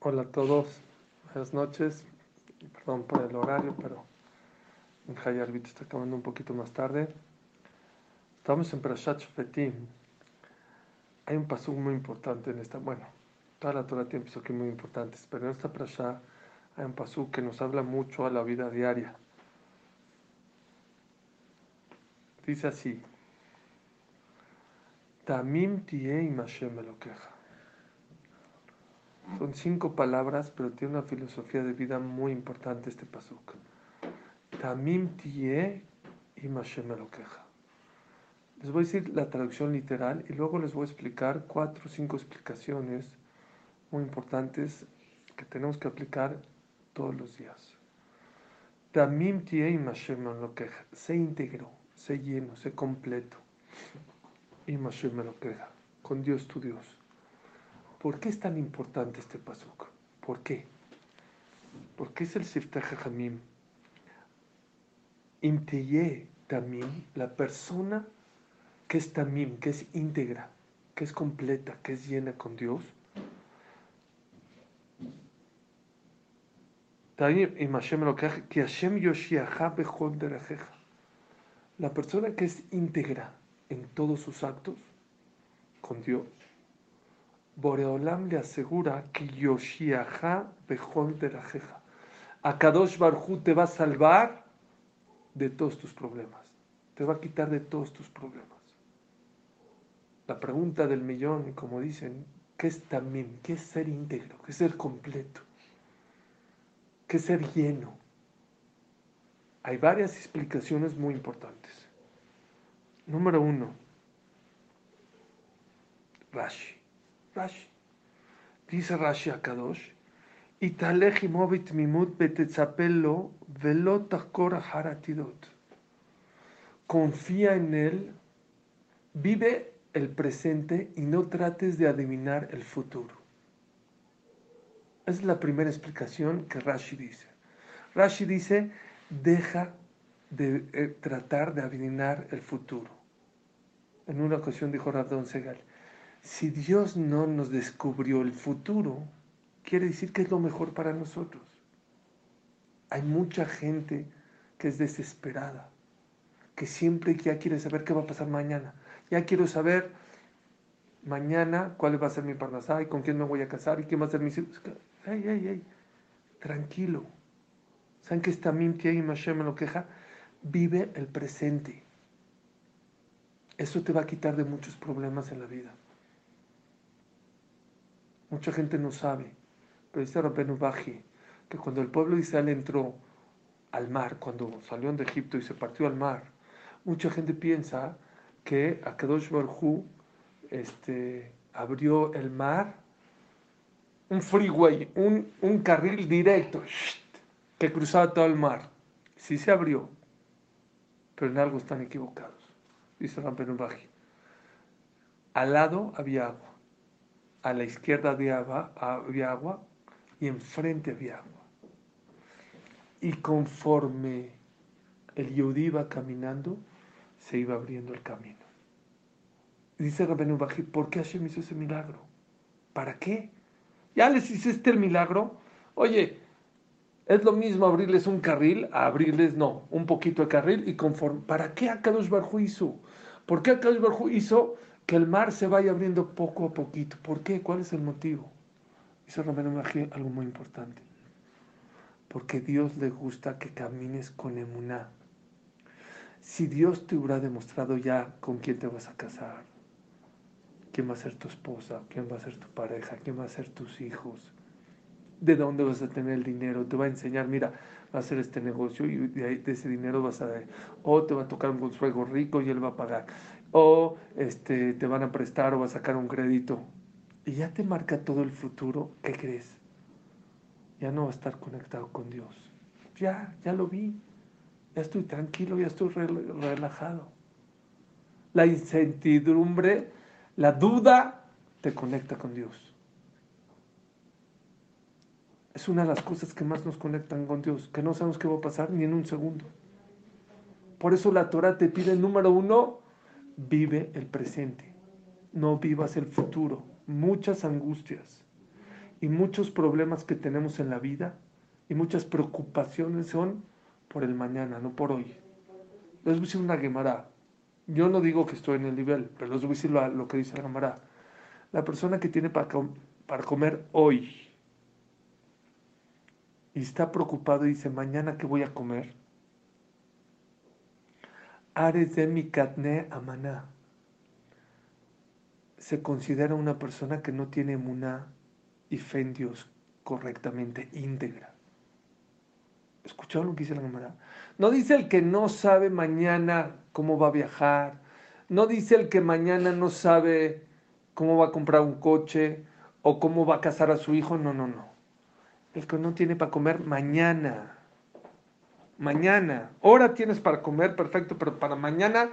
Hola a todos, buenas noches. Perdón por el horario, pero en Hayarbit está acabando un poquito más tarde. Estamos en Parashat Shofetim. Hay un paso muy importante en esta. Bueno, toda la Torah tiene pasos muy importantes, pero en esta Parashat hay un paso que nos habla mucho a la vida diaria. Dice así: Tamim tie y Mashem lo queja. Son cinco palabras, pero tiene una filosofía de vida muy importante este pasuk. Tamim tie y Mashem queja. Les voy a decir la traducción literal y luego les voy a explicar cuatro o cinco explicaciones muy importantes que tenemos que aplicar todos los días. Tamim tie y Mashem queja. Sé íntegro, sé lleno, sé completo. Y Mashem queja. Con Dios tu Dios. ¿Por qué es tan importante este pasuk? ¿Por qué? Porque es el Siftah Hamim. Imteye tamim, la persona que es tamim, que es íntegra, que es completa, que es llena con Dios. La persona que es íntegra en todos sus actos con Dios Boreolam le asegura que Yoshiaha Bejol de la Jeja. Akadosh Barhu te va a salvar de todos tus problemas. Te va a quitar de todos tus problemas. La pregunta del millón, como dicen, ¿qué es también? ¿Qué es ser íntegro? ¿Qué es ser completo? ¿Qué es ser lleno? Hay varias explicaciones muy importantes. Número uno, Rashi. Rashi. Dice Rashi betetzapelo velot haratidot. Confía en él, vive el presente y no trates de adivinar el futuro. Esa es la primera explicación que Rashi dice. Rashi dice, deja de eh, tratar de adivinar el futuro. En una ocasión dijo Rabdon Segal, si Dios no nos descubrió el futuro, quiere decir que es lo mejor para nosotros. Hay mucha gente que es desesperada, que siempre ya quiere saber qué va a pasar mañana. Ya quiero saber mañana cuál va a ser mi parnasá y con quién me voy a casar y quién va a ser mi hijos. Ay, ay, tranquilo. ¿Saben que esta mintia y Mashem me lo queja? Vive el presente. Eso te va a quitar de muchos problemas en la vida. Mucha gente no sabe, pero dice Rabbeinu Baji que cuando el pueblo de Israel entró al mar, cuando salió de Egipto y se partió al mar, mucha gente piensa que Akadosh Baruj este, abrió el mar, un freeway, un, un carril directo que cruzaba todo el mar. Sí se abrió, pero en algo están equivocados, dice Rabbeinu Baji. Al lado había agua a la izquierda había agua, y enfrente había agua. Y conforme el Yehudi iba caminando, se iba abriendo el camino. Dice Rabenu Baji, ¿por qué Hashem hizo ese milagro? ¿Para qué? Ya les hiciste el milagro. Oye, es lo mismo abrirles un carril a abrirles, no, un poquito de carril y conforme. ¿Para qué Akadosh Barjú hizo? ¿Por qué Akadosh Barjú hizo que el mar se vaya abriendo poco a poquito. ¿Por qué? ¿Cuál es el motivo? Dice Romero Magí algo muy importante. Porque Dios le gusta que camines con emuná. Si Dios te hubiera demostrado ya con quién te vas a casar, quién va a ser tu esposa, quién va a ser tu pareja, quién va a ser tus hijos, de dónde vas a tener el dinero, te va a enseñar, mira, va a hacer este negocio y de, ese dinero vas a, o te va a tocar un Volkswagen rico y él va a pagar o este, te van a prestar o a sacar un crédito y ya te marca todo el futuro, ¿qué crees? Ya no va a estar conectado con Dios. Ya, ya lo vi. Ya estoy tranquilo, ya estoy relajado. La incertidumbre, la duda, te conecta con Dios. Es una de las cosas que más nos conectan con Dios, que no sabemos qué va a pasar ni en un segundo. Por eso la Torah te pide, número uno, vive el presente, no vivas el futuro, muchas angustias. y muchos problemas que tenemos en la vida y muchas preocupaciones son por el mañana, no por hoy. Les voy a decir una Gemara. Yo no digo que estoy en el nivel, pero les voy a decir lo, que dice la Gemara. La persona que tiene para, para comer hoy y está preocupado y dice, mañana qué voy a comer. Ares de amaná. Se considera una persona que no tiene muná y correctamente, íntegra. ¿Escucharon lo que dice la Gemara? No dice el que no sabe mañana cómo va a viajar. No dice el que mañana no sabe cómo va a comprar un coche o cómo va a casar a su hijo. No, no, no. El que no tiene para comer mañana. Mañana. Ahora tienes para comer, perfecto, pero para mañana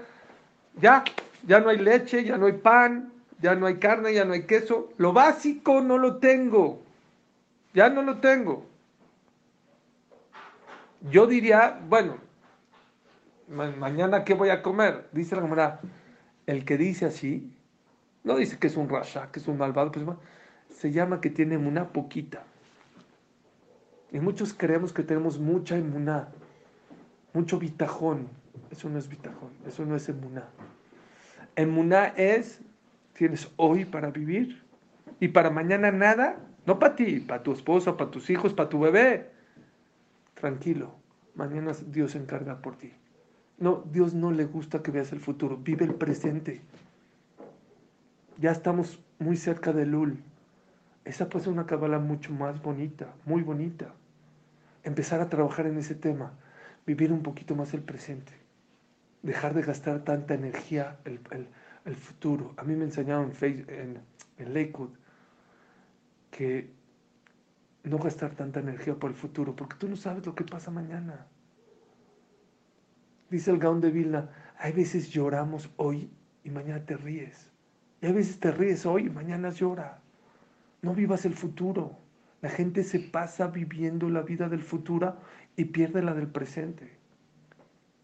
ya, ya no hay leche, ya no hay pan, ya no hay carne, ya no hay queso. Lo básico no lo tengo. Ya no lo tengo. Yo diría, bueno, mañana qué voy a comer, dice la cámara. El que dice así, no dice que es un rasha, que es un malvado, pues, se llama que tiene una poquita. Y muchos creemos que tenemos mucha emuná, mucho bitajón. Eso no es bitajón, eso no es emuná. Emuná es, tienes hoy para vivir y para mañana nada, no para ti, para tu esposa, para tus hijos, para tu bebé. Tranquilo, mañana Dios se encarga por ti. No, Dios no le gusta que veas el futuro, vive el presente. Ya estamos muy cerca de Lul. Esa puede ser una cabala mucho más bonita, muy bonita. Empezar a trabajar en ese tema, vivir un poquito más el presente, dejar de gastar tanta energía el, el, futuro. A mí me enseñaron en, en, Lakewood que no gastar tanta energía por el futuro, porque tú no sabes lo que pasa mañana. Dice el Gaón de Vilna, hay veces lloramos hoy y mañana te ríes. Y hay veces te ríes hoy y mañana llora. No vivas el futuro. La gente se pasa viviendo la vida del futuro y pierde la del presente.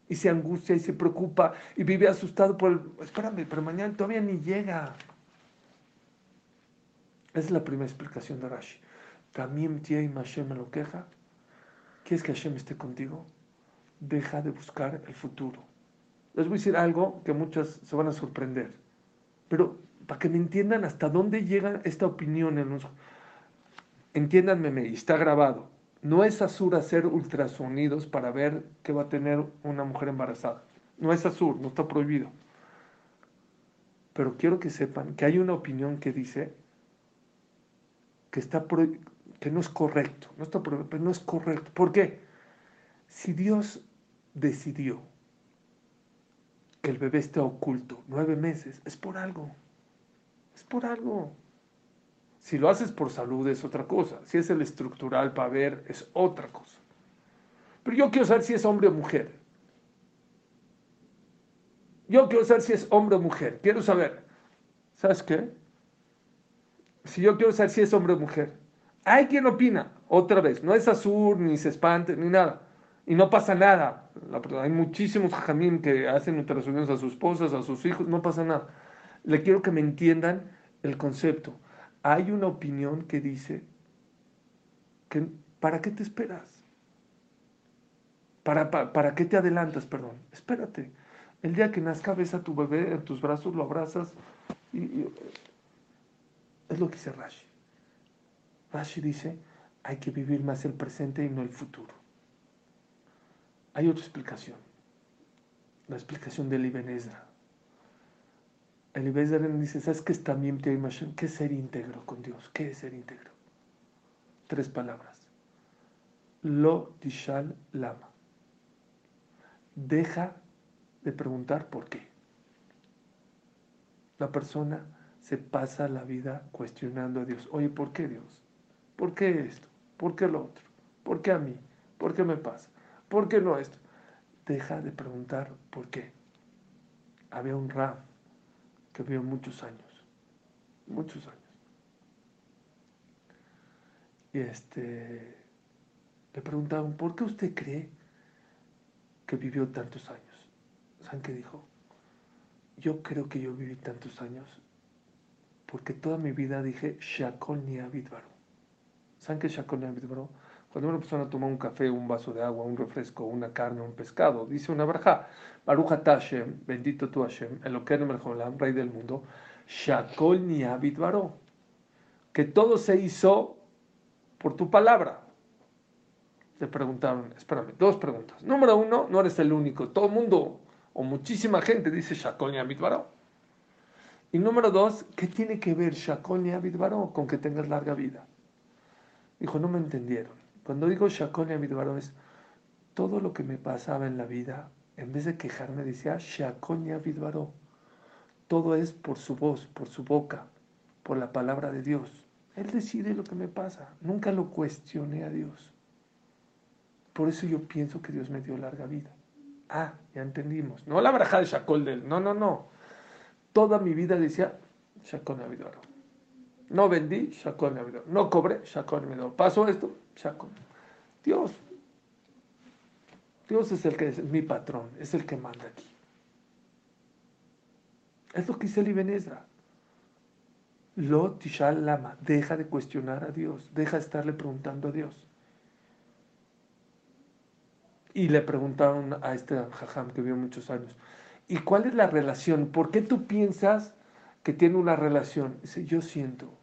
Y se angustia y se preocupa y vive asustado por el... Espérame, pero mañana todavía ni llega. Esa es la primera explicación de Rashi. También y Hashem me lo queja. ¿Quieres que Hashem esté contigo? Deja de buscar el futuro. Les voy a decir algo que muchas se van a sorprender. Pero para que me entiendan hasta dónde llega esta opinión en los... Entiéndanme, está grabado. No es azur hacer ultrasonidos para ver qué va a tener una mujer embarazada. No es azur, no está prohibido. Pero quiero que sepan que hay una opinión que dice que, está que no es correcto. No está pero no es correcto. ¿Por qué? Si Dios decidió que el bebé esté oculto nueve meses, es por algo. Es por algo. Si lo haces por salud es otra cosa. Si es el estructural para ver es otra cosa. Pero yo quiero saber si es hombre o mujer. Yo quiero saber si es hombre o mujer. Quiero saber. ¿Sabes qué? si yo quiero saber si es hombre o mujer. Hay quien opina, otra vez, no es azul, ni se espante, ni nada. Y no pasa nada. Hay muchísimos jamín que hacen ultrasonidos a sus esposas, a sus hijos, no pasa nada. Le quiero que me entiendan el concepto. Hay una opinión que dice que ¿para qué te esperas? ¿Para, para, qué te adelantas? Perdón. Espérate. El día que nazca, ves a tu bebé en tus brazos, lo abrazas y es lo que dice Rashi. Rashi dice, hay que vivir más el presente y no el futuro. Hay otra explicación. La explicación del Ibn Ezra. El Ibn dice, ¿sabes qué es también ¿Qué es ser íntegro con Dios? ¿Qué es ser íntegro? Tres palabras. Lo dishal lama. Deja de preguntar por qué. La persona se pasa la vida cuestionando a Dios. Oye, ¿por qué Dios? ¿Por qué esto? ¿Por qué lo otro? ¿Por qué a mí? ¿Por qué me pasa? ¿Por qué no esto? Deja de preguntar por qué. Había un Rab que vivió muchos años, muchos años. Y este, le preguntaban, ¿por qué usted cree que vivió tantos años? ¿Saben qué dijo? Yo creo que yo viví tantos años porque toda mi vida dije Shakol ni ¿Saben qué es Shakol? Cuando una persona toma un café, un vaso de agua, un refresco, una carne, un pescado, dice una braja, Baruch Hashem, bendito tu Hashem, Elokeinu Melcholam, Rey del mundo, Shakol Niabit Baró. Que todo se hizo por tu palabra. Le preguntaron, espérame, dos preguntas. Número uno, no eres el único. Todo el mundo o muchísima gente dice Shakol Niabit Baró. Y número dos, ¿qué tiene que ver Shakol Niabit Baró con que tengas larga vida? Dijo, no me entendieron. Cuando digo Shakol Niabit Baró es todo lo que me pasaba en la vida, en vez de quejarme, decía Shakol Niabit Baró. Todo es por su voz, por su boca, por la palabra de Dios. Él decide lo que me pasa. Nunca lo cuestioné a Dios. Por eso yo pienso que Dios me dio larga vida. Ah, ya entendimos. No la braja de Shakol del. No, no, no. Toda mi vida decía Shakol Navidoro. No vendí, Shakol Navidoro. No cobré, Shakol Navidoro. Pasó esto, Shakol. Dios. Dios es el que es mi patrón, es el que manda aquí. Es lo que dice el Ibn Ezra. Lo tishal lama. Deja de cuestionar a Dios. Deja de estarle preguntando a Dios. Y le preguntaron a este jajam que vivió muchos años, ¿y cuál es la relación? ¿Por qué tú piensas que tiene una relación? Dice, yo siento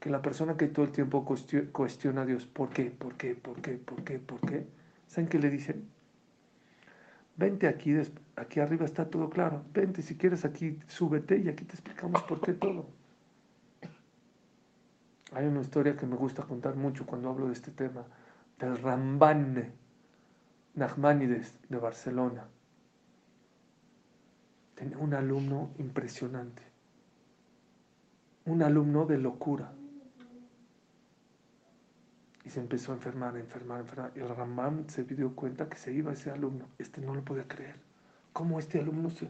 que la persona que todo el tiempo cuestiona a Dios, ¿por qué? ¿Por qué? ¿Por qué? ¿Por qué? ¿Por qué? ¿Saben qué le dicen? Vente aquí, aquí arriba está todo claro. Vente, si quieres aquí, súbete y aquí te explicamos por qué todo. Hay una historia que me gusta contar mucho cuando hablo de este tema, del Ramban Nachmanides de Barcelona. Tenía un alumno impresionante, un alumno de locura. Y se empezó a enfermar, enfermar, enfermar. Y el Ramban se dio cuenta que se iba ese alumno. Este no lo podía creer. ¿Cómo este alumno se,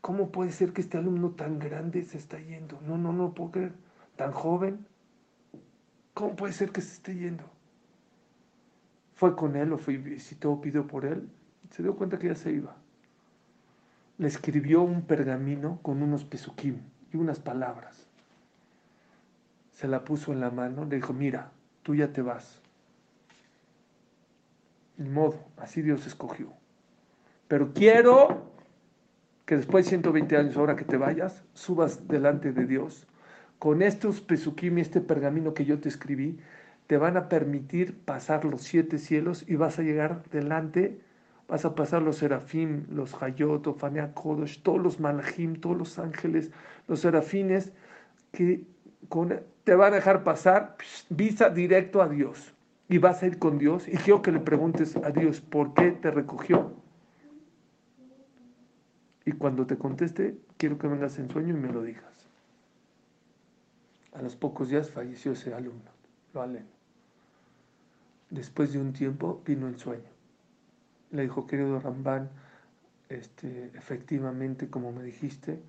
¿Cómo puede ser que este alumno tan grande se está yendo? No, no, no puedo creer. Tan joven. ¿Cómo puede ser que se esté yendo? Fue con él, lo visitó, pidió por él. Se dio cuenta que ya se iba. Le escribió un pergamino con unos pesuquim y unas palabras. Se la puso en la mano, le dijo, mira, tú ya te vas. Ni modo, así Dios escogió. Pero quiero que después de 120 años, ahora que te vayas, subas delante de Dios con estos pesukim y este pergamino que yo te escribí, te van a permitir pasar los siete cielos y vas a llegar delante, vas a pasar los serafim, los hayot, Ofanea Kodosh, todos los malachim, todos los ángeles, los serafines, que te van a dejar pasar visa directo a Dios. Y vas a ir con Dios y quiero que le preguntes a Dios por qué te recogió. Y cuando te conteste, quiero que vengas en sueño y me lo digas. A los pocos días falleció ese alumno, lo aleno. Después de un tiempo vino el sueño. Le dijo, querido Rambán, este, efectivamente, como me dijiste,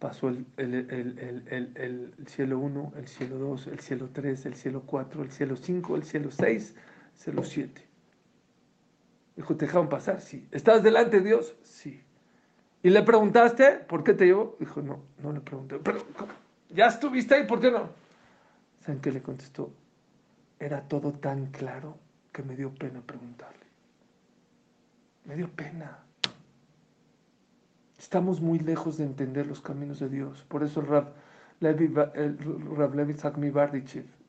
pasó el, el, cielo 1, el cielo 2, el cielo 3, el cielo 4, el cielo 5, el cielo 6, el cielo 7. Dijo, ¿te dejaron pasar? Sí. ¿Estás delante de Dios? Sí. ¿Y le preguntaste por qué te llevó? Dijo, no, no le pregunté. Pero, ¿Ya estuviste ahí? ¿Por qué no? ¿Saben qué le contestó? Era todo tan claro que me dio pena preguntarle. Me dio pena. Estamos muy lejos de entender los caminos de Dios. Por eso el Rab Levi, el Rab Levi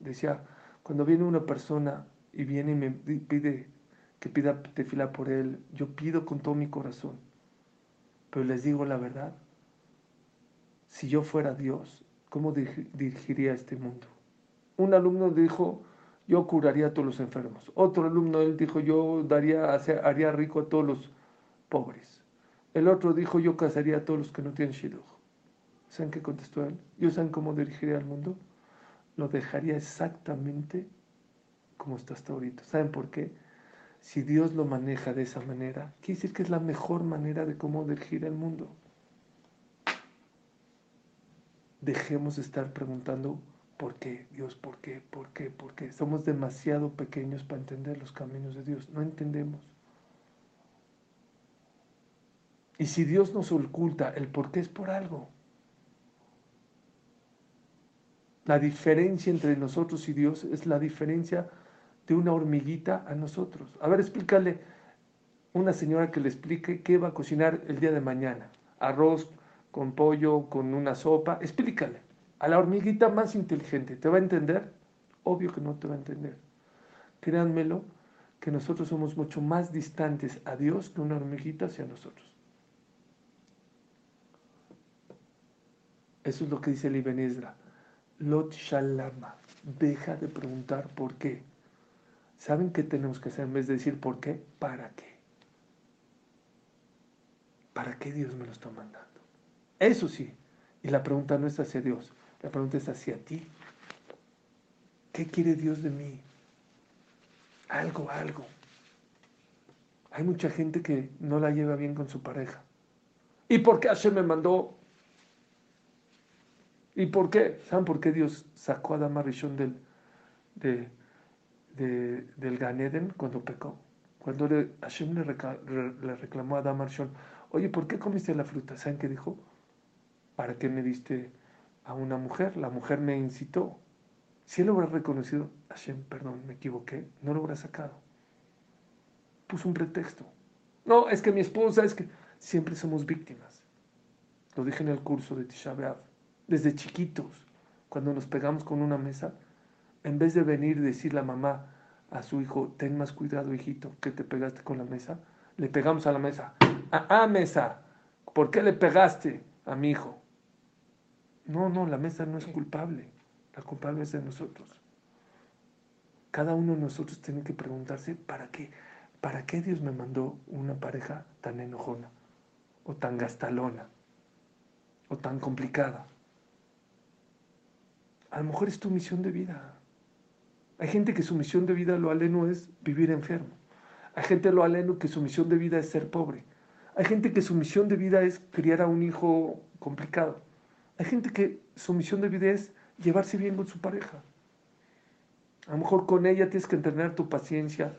decía, cuando viene una persona y viene y me pide que pida tefila por él, yo pido con todo mi corazón. Pero les digo la verdad, si yo fuera Dios, ¿cómo dirigiría este mundo? Un alumno dijo, yo curaría a todos los enfermos. Otro alumno dijo, yo daría, haría rico a todos los pobres. El otro dijo, yo casaría a todos los que no tienen shidduch. ¿Saben qué contestó él? ¿Yo saben cómo dirigiría al mundo? Lo dejaría exactamente como está hasta ahorita. ¿Saben por qué? Si Dios lo maneja de esa manera, quiere decir que es la mejor manera de cómo dirigir el mundo dejemos de estar preguntando por qué, Dios, por qué, por qué, por qué. Somos demasiado pequeños para entender los caminos de Dios. No entendemos. Y si Dios nos oculta el por qué es por algo. La diferencia entre nosotros y Dios es la diferencia de una hormiguita a nosotros. A ver, explícale una señora que le explique qué va a cocinar el día de mañana. Arroz con pollo, con una sopa. Explícale. A la hormiguita más inteligente. ¿Te va a entender? Obvio que no te va a entender. Créanmelo, que nosotros somos mucho más distantes a Dios que una hormiguita hacia nosotros. Eso es lo que dice el Ibn Ezra. Lot Shalama. Deja de preguntar por qué. ¿Saben qué tenemos que hacer en vez de decir por qué? ¿Para qué? ¿Para qué Dios me lo está mandando? Eso sí. Y la pregunta no es hacia Dios. La pregunta es hacia ti. ¿Qué quiere Dios de mí? Algo, algo. Hay mucha gente que no la lleva bien con su pareja. ¿Y por qué Hashem me mandó ¿Y por qué? ¿Saben por qué Dios sacó a Adama Rishon del, de, del Ganeden cuando pecó? Cuando le, Hashem le, reclamó a Adama Rishon, oye, ¿por qué comiste la fruta? ¿Saben qué dijo? ¿Para qué me diste a una mujer? La mujer me incitó. Si él hubiera reconocido, Hashem, perdón, me equivoqué, no lo hubiera sacado. Puso un pretexto. No, es que mi esposa, es que siempre somos víctimas. Lo dije en el curso de Tisha B'Av desde chiquitos, cuando nos pegamos con una mesa, en vez de venir y decir la mamá a su hijo, ten más cuidado, hijito, que te pegaste con la mesa, le pegamos a la mesa. Ah, ah, mesa, ¿por qué le pegaste a mi hijo? No, no, la mesa no es culpable, la culpable es de nosotros. Cada uno de nosotros tiene que preguntarse, ¿para qué? ¿Para qué Dios me mandó una pareja tan enojona? O tan gastalona? ¿O tan complicada? A lo mejor es tu misión de vida. Hay gente que su misión de vida, lo aleno, es vivir enfermo. Hay gente lo aleno que su misión de vida es ser pobre. Hay gente que su misión de vida es criar a un hijo complicado. Hay gente que su misión de vida es llevarse bien con su pareja. A lo mejor con ella tienes que entrenar tu paciencia,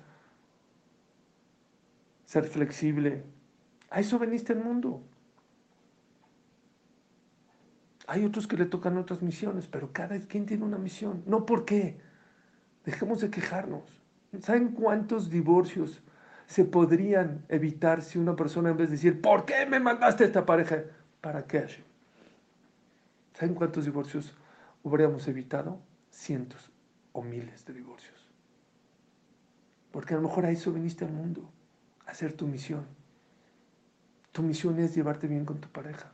ser flexible. A eso veniste al mundo. Hay otros que le tocan otras misiones, pero cada quien tiene una misión. No por qué. Dejemos de quejarnos. ¿Saben cuántos divorcios se podrían evitar si una persona en vez de decir, ¿por qué me mandaste a esta pareja? ¿Para qué? ¿Saben cuántos divorcios habríamos evitado? Cientos o miles de divorcios. Porque a lo mejor a eso viniste al mundo, a hacer tu misión. Tu misión es llevarte bien con tu pareja.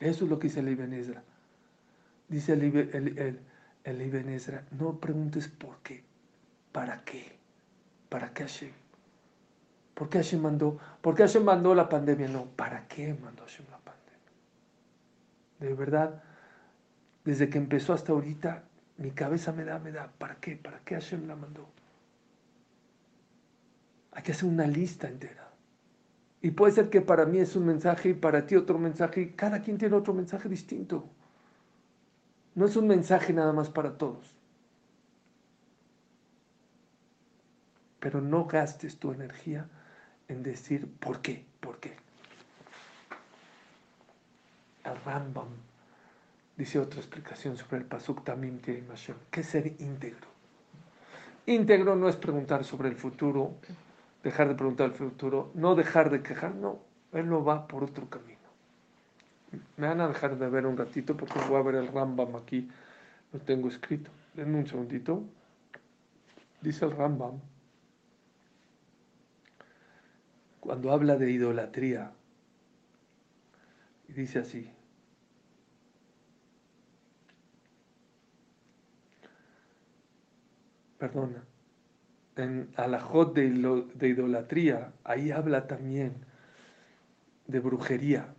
Eso es lo que dice el Ibn. Dice el, el, no preguntes por qué, para qué, para qué Hashem. ¿Por qué Hashem mandó? ¿Por qué Hashem mandó la pandemia? No, ¿para qué mandó Hashem la pandemia? De verdad, desde que empezó hasta ahorita, mi cabeza me da, me da, ¿para qué? ¿Para qué Hashem la mandó? Hay que hacer una lista entera. Y puede ser que para mí es un mensaje y para ti otro mensaje. Y cada quien tiene otro mensaje distinto. No es un mensaje nada más para todos. Pero no gastes tu energía en decir por qué, por qué. El Rambam dice otra explicación sobre el Pasuk Tamim Mashem. ¿Qué es ser íntegro? Íntegro no es preguntar sobre el futuro, dejar de preguntar el futuro, no dejar de quejar, no, él no va por otro camino. Me van a dejar de ver un ratito porque voy a ver el Rambam aquí, lo tengo escrito. Denme un segundito. Dice el Rambam, cuando habla de idolatría, dice así, perdona, en Alajot de, idolatría, ahí habla también de brujería.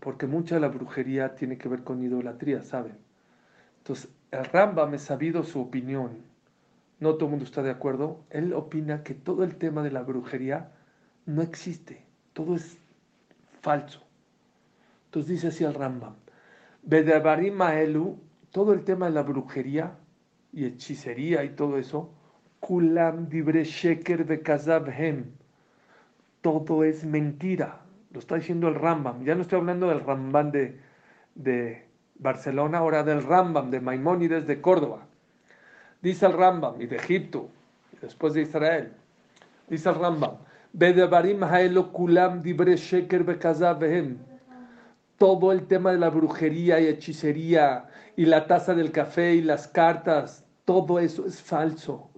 Porque mucha de la brujería tiene que ver con idolatría, ¿saben? Entonces, el Rambam es sabido su opinión. No todo el mundo está de acuerdo. Él opina que todo el tema de la brujería no existe. Todo es falso. Entonces dice así el Rambam. Bedebarim Maelu, todo el tema de la brujería y hechicería y todo eso, Kulam dibre sheker hem. todo es mentira. Lo está diciendo el Rambam. Ya no estoy hablando del Rambam de, de Barcelona, ahora del Rambam de Maimónides de Córdoba. Dice el Rambam y de Egipto, después de Israel. Dice el Rambam, todo el tema de la brujería y hechicería y la taza del café y las cartas, todo eso es falso.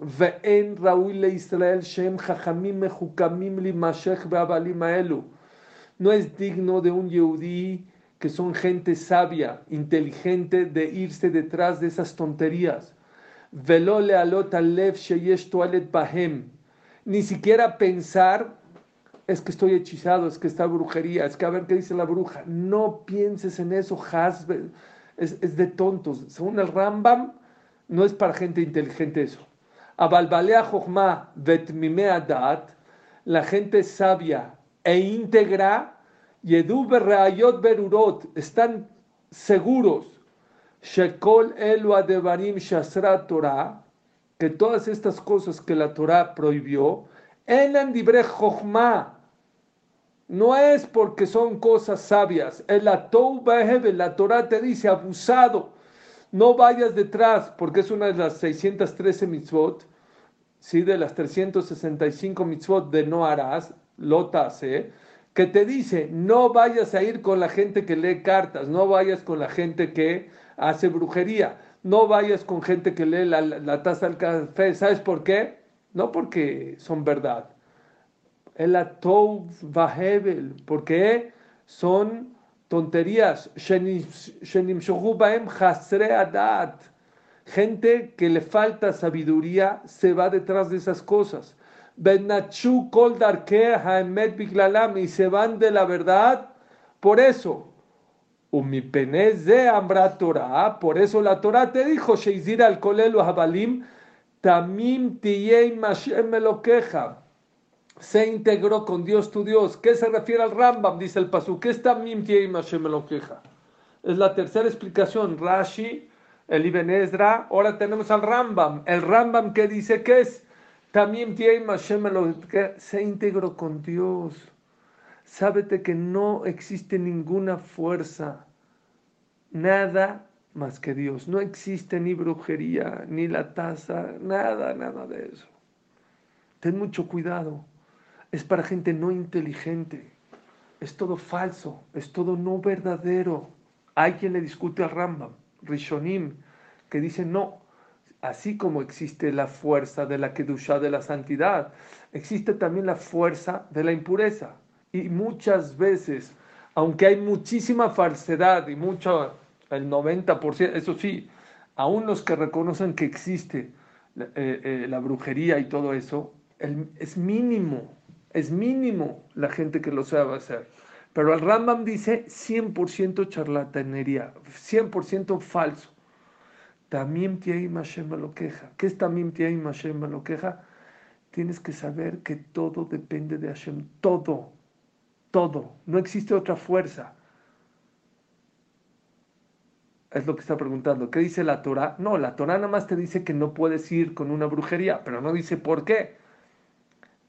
No es digno de un yehudí que son gente sabia, inteligente, de irse detrás de esas tonterías. Ni siquiera pensar es que estoy hechizado, es que está brujería, es que a ver qué dice la bruja. No pienses en eso, Hasbe. Es, de tontos. Según el Rambam, no es para gente inteligente eso. Abalbalea Jochma Dat, la gente sabia e íntegra, Yedu Berrayot Berurot, están seguros, Shekol Elu Adevarim Shasra Torah, que todas estas cosas que la Torah prohibió, Elan Dibre Jochma, no es porque son cosas sabias. El la Torah te dice abusado. No vayas detrás, porque es una de las 613 mitzvot, ¿sí? de las 365 mitzvot de no harás, lotase, que te dice, no vayas a ir con la gente que lee cartas, no vayas con la gente que hace brujería, no vayas con gente que lee la, taza del café. ¿Sabes por qué? No porque son verdad. El atov vahebel, porque son tonterías. Gente que le falta sabiduría se va detrás de esas cosas. Y se van de la verdad por eso. Torah, por eso la Torah te dijo, Sheizir al kolelu habalim, tamim tiyei mashem me lo queja se integró con Dios tu Dios. ¿Qué se refiere al Rambam? Dice el Pasú. ¿Qué está Mimtie y me lo queja? Es la tercera explicación. Rashi, el Ibn Ezra. Ahora tenemos al Rambam. El Rambam que dice que es también se integró con Dios. Sábete que no existe ninguna fuerza, nada más que Dios. No existe ni brujería, ni la taza, nada, nada de eso. Ten mucho cuidado es para gente no inteligente, es todo falso, es todo no verdadero. Hay quien le discute al Rambam, Rishonim, que dice no, así como existe la fuerza de la Kedushá de la santidad, existe también la fuerza de la impureza. Y muchas veces, aunque hay muchísima falsedad y mucho, el 90%, eso sí, aún los que reconocen que existe eh, eh, la brujería y todo eso, es mínimo es mínimo la gente que lo sabe hacer. Pero el Rambam dice 100% charlatanería, 100% falso. También Tiaim Hashem lo queja. ¿Qué es también Tiaim Hashem lo queja? Tienes que saber que todo depende de Hashem. Todo. Todo. No existe otra fuerza. Es lo que está preguntando. ¿Qué dice la Torah? No, la Torah nada más te dice que no puedes ir con una brujería, pero no dice por qué.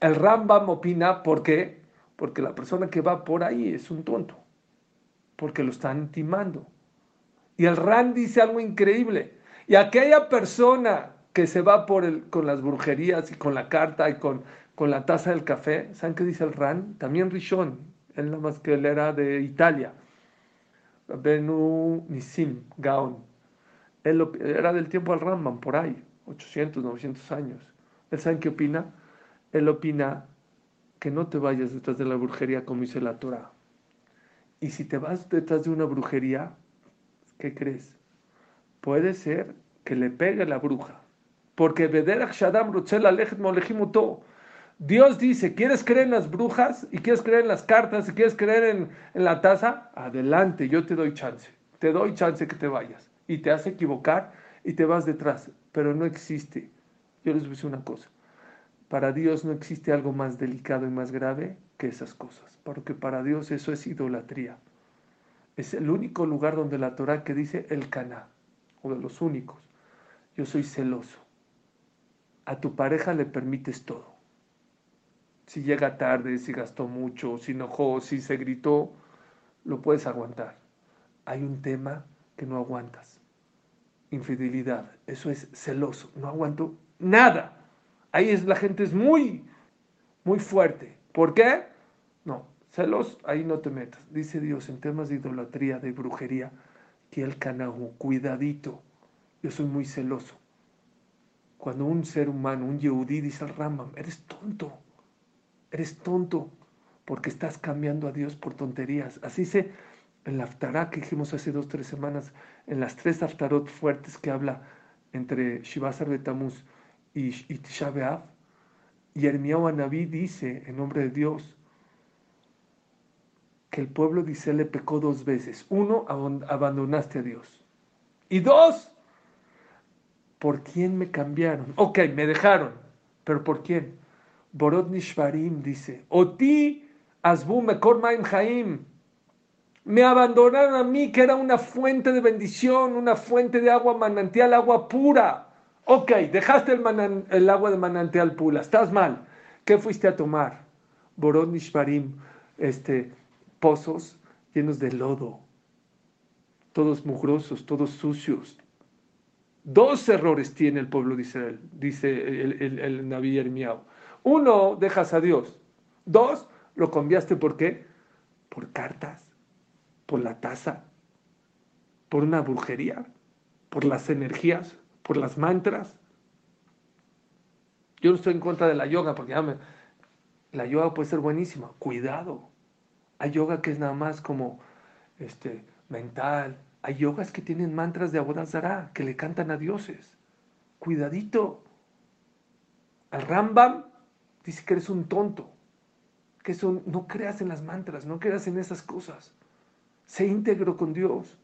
El Rambam opina, ¿por qué? Porque la persona que va por ahí es un tonto, porque lo están timando. Y el Ram dice algo increíble. Y aquella persona que se va por el, con las brujerías y con la carta y con, con la taza del café, ¿saben qué dice el Ram? También Rishon, él nada más que él era de Italia. Benu Nisim Gaon. Él era del tiempo del Rambam, por ahí, 800, 900 años. ¿Él saben qué opina? Él opina que no te vayas detrás de la brujería como dice la Torah. Y si te vas detrás de una brujería, ¿qué crees? Puede ser que le pegue la bruja. Porque Dios dice, ¿quieres creer en las brujas? ¿Y quieres creer en las cartas? ¿Y quieres creer en, en la taza? Adelante, yo te doy chance. Te doy chance que te vayas. Y te hace equivocar y te vas detrás. Pero no existe. Yo les voy a decir una cosa. Para Dios no existe algo más delicado y más grave que esas cosas, porque para Dios eso es idolatría. Es el único lugar donde la Torah que dice el Caná, o de los únicos. Yo soy celoso. A tu pareja le permites todo. Si llega tarde, si gastó mucho, si enojó, si se gritó, lo puedes aguantar. Hay un tema que no aguantas. Infidelidad. Eso es celoso. No aguanto nada. Ahí es la gente es muy, muy fuerte. ¿Por qué? No, celos, ahí no te metas. Dice Dios en temas de idolatría, de brujería, que el canahu, cuidadito. Yo soy muy celoso. Cuando un ser humano, un yehudí, dice al eres tonto, eres tonto, porque estás cambiando a Dios por tonterías. Así se, en la Aftará que dijimos hace dos, tres semanas, en las tres Aftarot fuertes que habla entre Shivasar Betamuz y, y B'Av, Yermiao Anabí dice, en nombre de Dios, que el pueblo dice le pecó dos veces. Uno, abandonaste a Dios. Y dos, ¿por quién me cambiaron? Ok, me dejaron, pero ¿por quién? Borod Nishvarim dice, Oti Asbu Mekor Maim Haim. Me abandonaron a mí, que era una fuente de bendición, una fuente de agua manantial, agua pura. Ok, dejaste el, agua de manantial pura, estás mal. ¿Qué fuiste a tomar? Borod Nishvarim, este, pozos llenos de lodo, todos mugrosos, todos sucios, Dos errores tiene el pueblo de Israel, dice el, el, el Uno, dejas a Dios. Dos, lo cambiaste por qué? Por cartas, por la taza, por una brujería, por las energías, por las mantras. Yo no estoy en contra de la yoga, porque la yoga puede ser buenísima. Cuidado. Hay yoga que es nada más como este, mental, hay yogas que tienen mantras de Abodazara, que le cantan a dioses. Cuidadito. Al Rambam dice que eres un tonto, que eso, no creas en las mantras, no creas en esas cosas. Sé íntegro con Dios.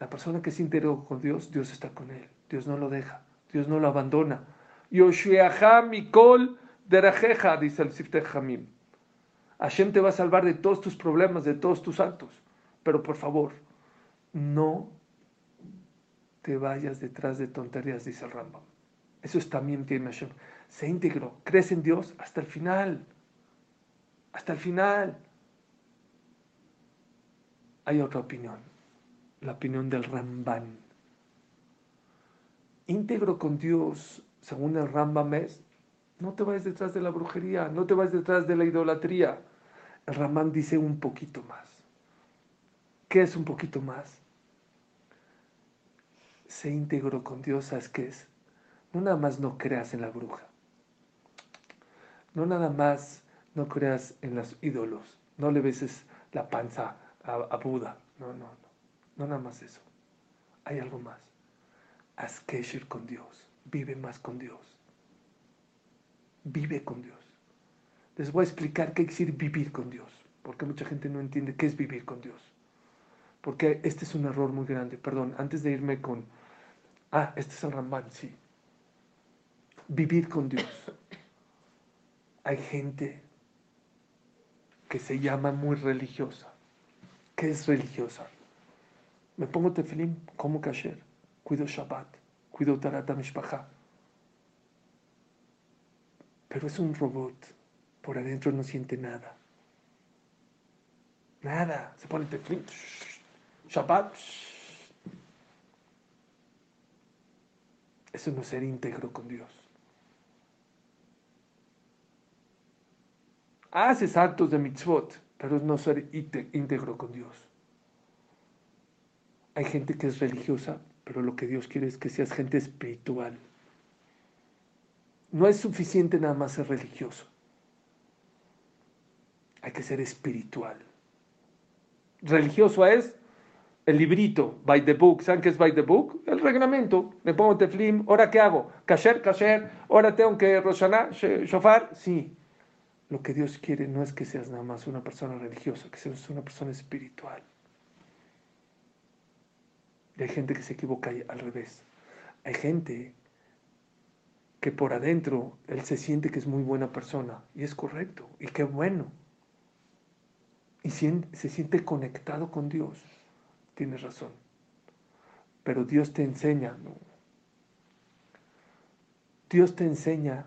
La persona que es íntegro con Dios, Dios está con él. Dios no lo deja, Dios no lo abandona. Yoshueaha Mikol Derajeja, dice el Sifteh Hamim. Hashem te va a salvar de todos tus problemas, de todos tus actos. Pero por favor, no te vayas detrás de tonterías, dice el Rambam. Eso es también tiene Hashem. Se íntegro, crees en Dios hasta el final. Hasta el final. Hay otra opinión, la opinión del Ramban. Íntegro con Dios, según el Rambam es, no te vayas detrás de la brujería, no te vayas detrás de la idolatría. El Ramban dice un poquito más. ¿Qué es un poquito más? Se íntegro con Dios, ¿sabes qué es? No nada más no creas en la bruja. No nada más no creas en los ídolos. No le beses la panza a, Buda. No, no, no. Nada más eso. Hay algo más. Haz kesher con Dios. Vive más con Dios. Vive con Dios. Les voy a explicar qué quiere vivir con Dios. Porque mucha gente no entiende qué es vivir con Dios. Porque este es un error muy grande. Perdón, antes de irme con... Ah, este es el Ramban, sí. Vivir con Dios. Hay gente que se llama muy religiosa. ¿Qué es religiosa? Me pongo tefilín, como kasher, cuido Shabbat, cuido Tarat Mishpacha. Pero es un robot. Por adentro no siente nada. Nada. Se pone tefilín. Shabbat. Eso no ser íntegro con Dios. Haces actos de mitzvot, pero no ser íntegro con Dios. Hay gente que es religiosa, pero lo que Dios quiere es que seas gente espiritual. No es suficiente nada más ser religioso. Hay que ser espiritual. Religioso es el librito, by the book, ¿saben qué es by the book? El reglamento, me pongo teflim, ¿ahora qué hago? Kasher, kasher, ahora tengo que Roshaná, shofar, sí. Lo que Dios quiere no es que seas nada más una persona religiosa, que seas una persona espiritual. Y hay gente que se equivoca al revés. Hay gente que por adentro él se siente que es muy buena persona y es correcto y qué bueno. Y se siente conectado con Dios tienes razón. Pero Dios te enseña, Dios te enseña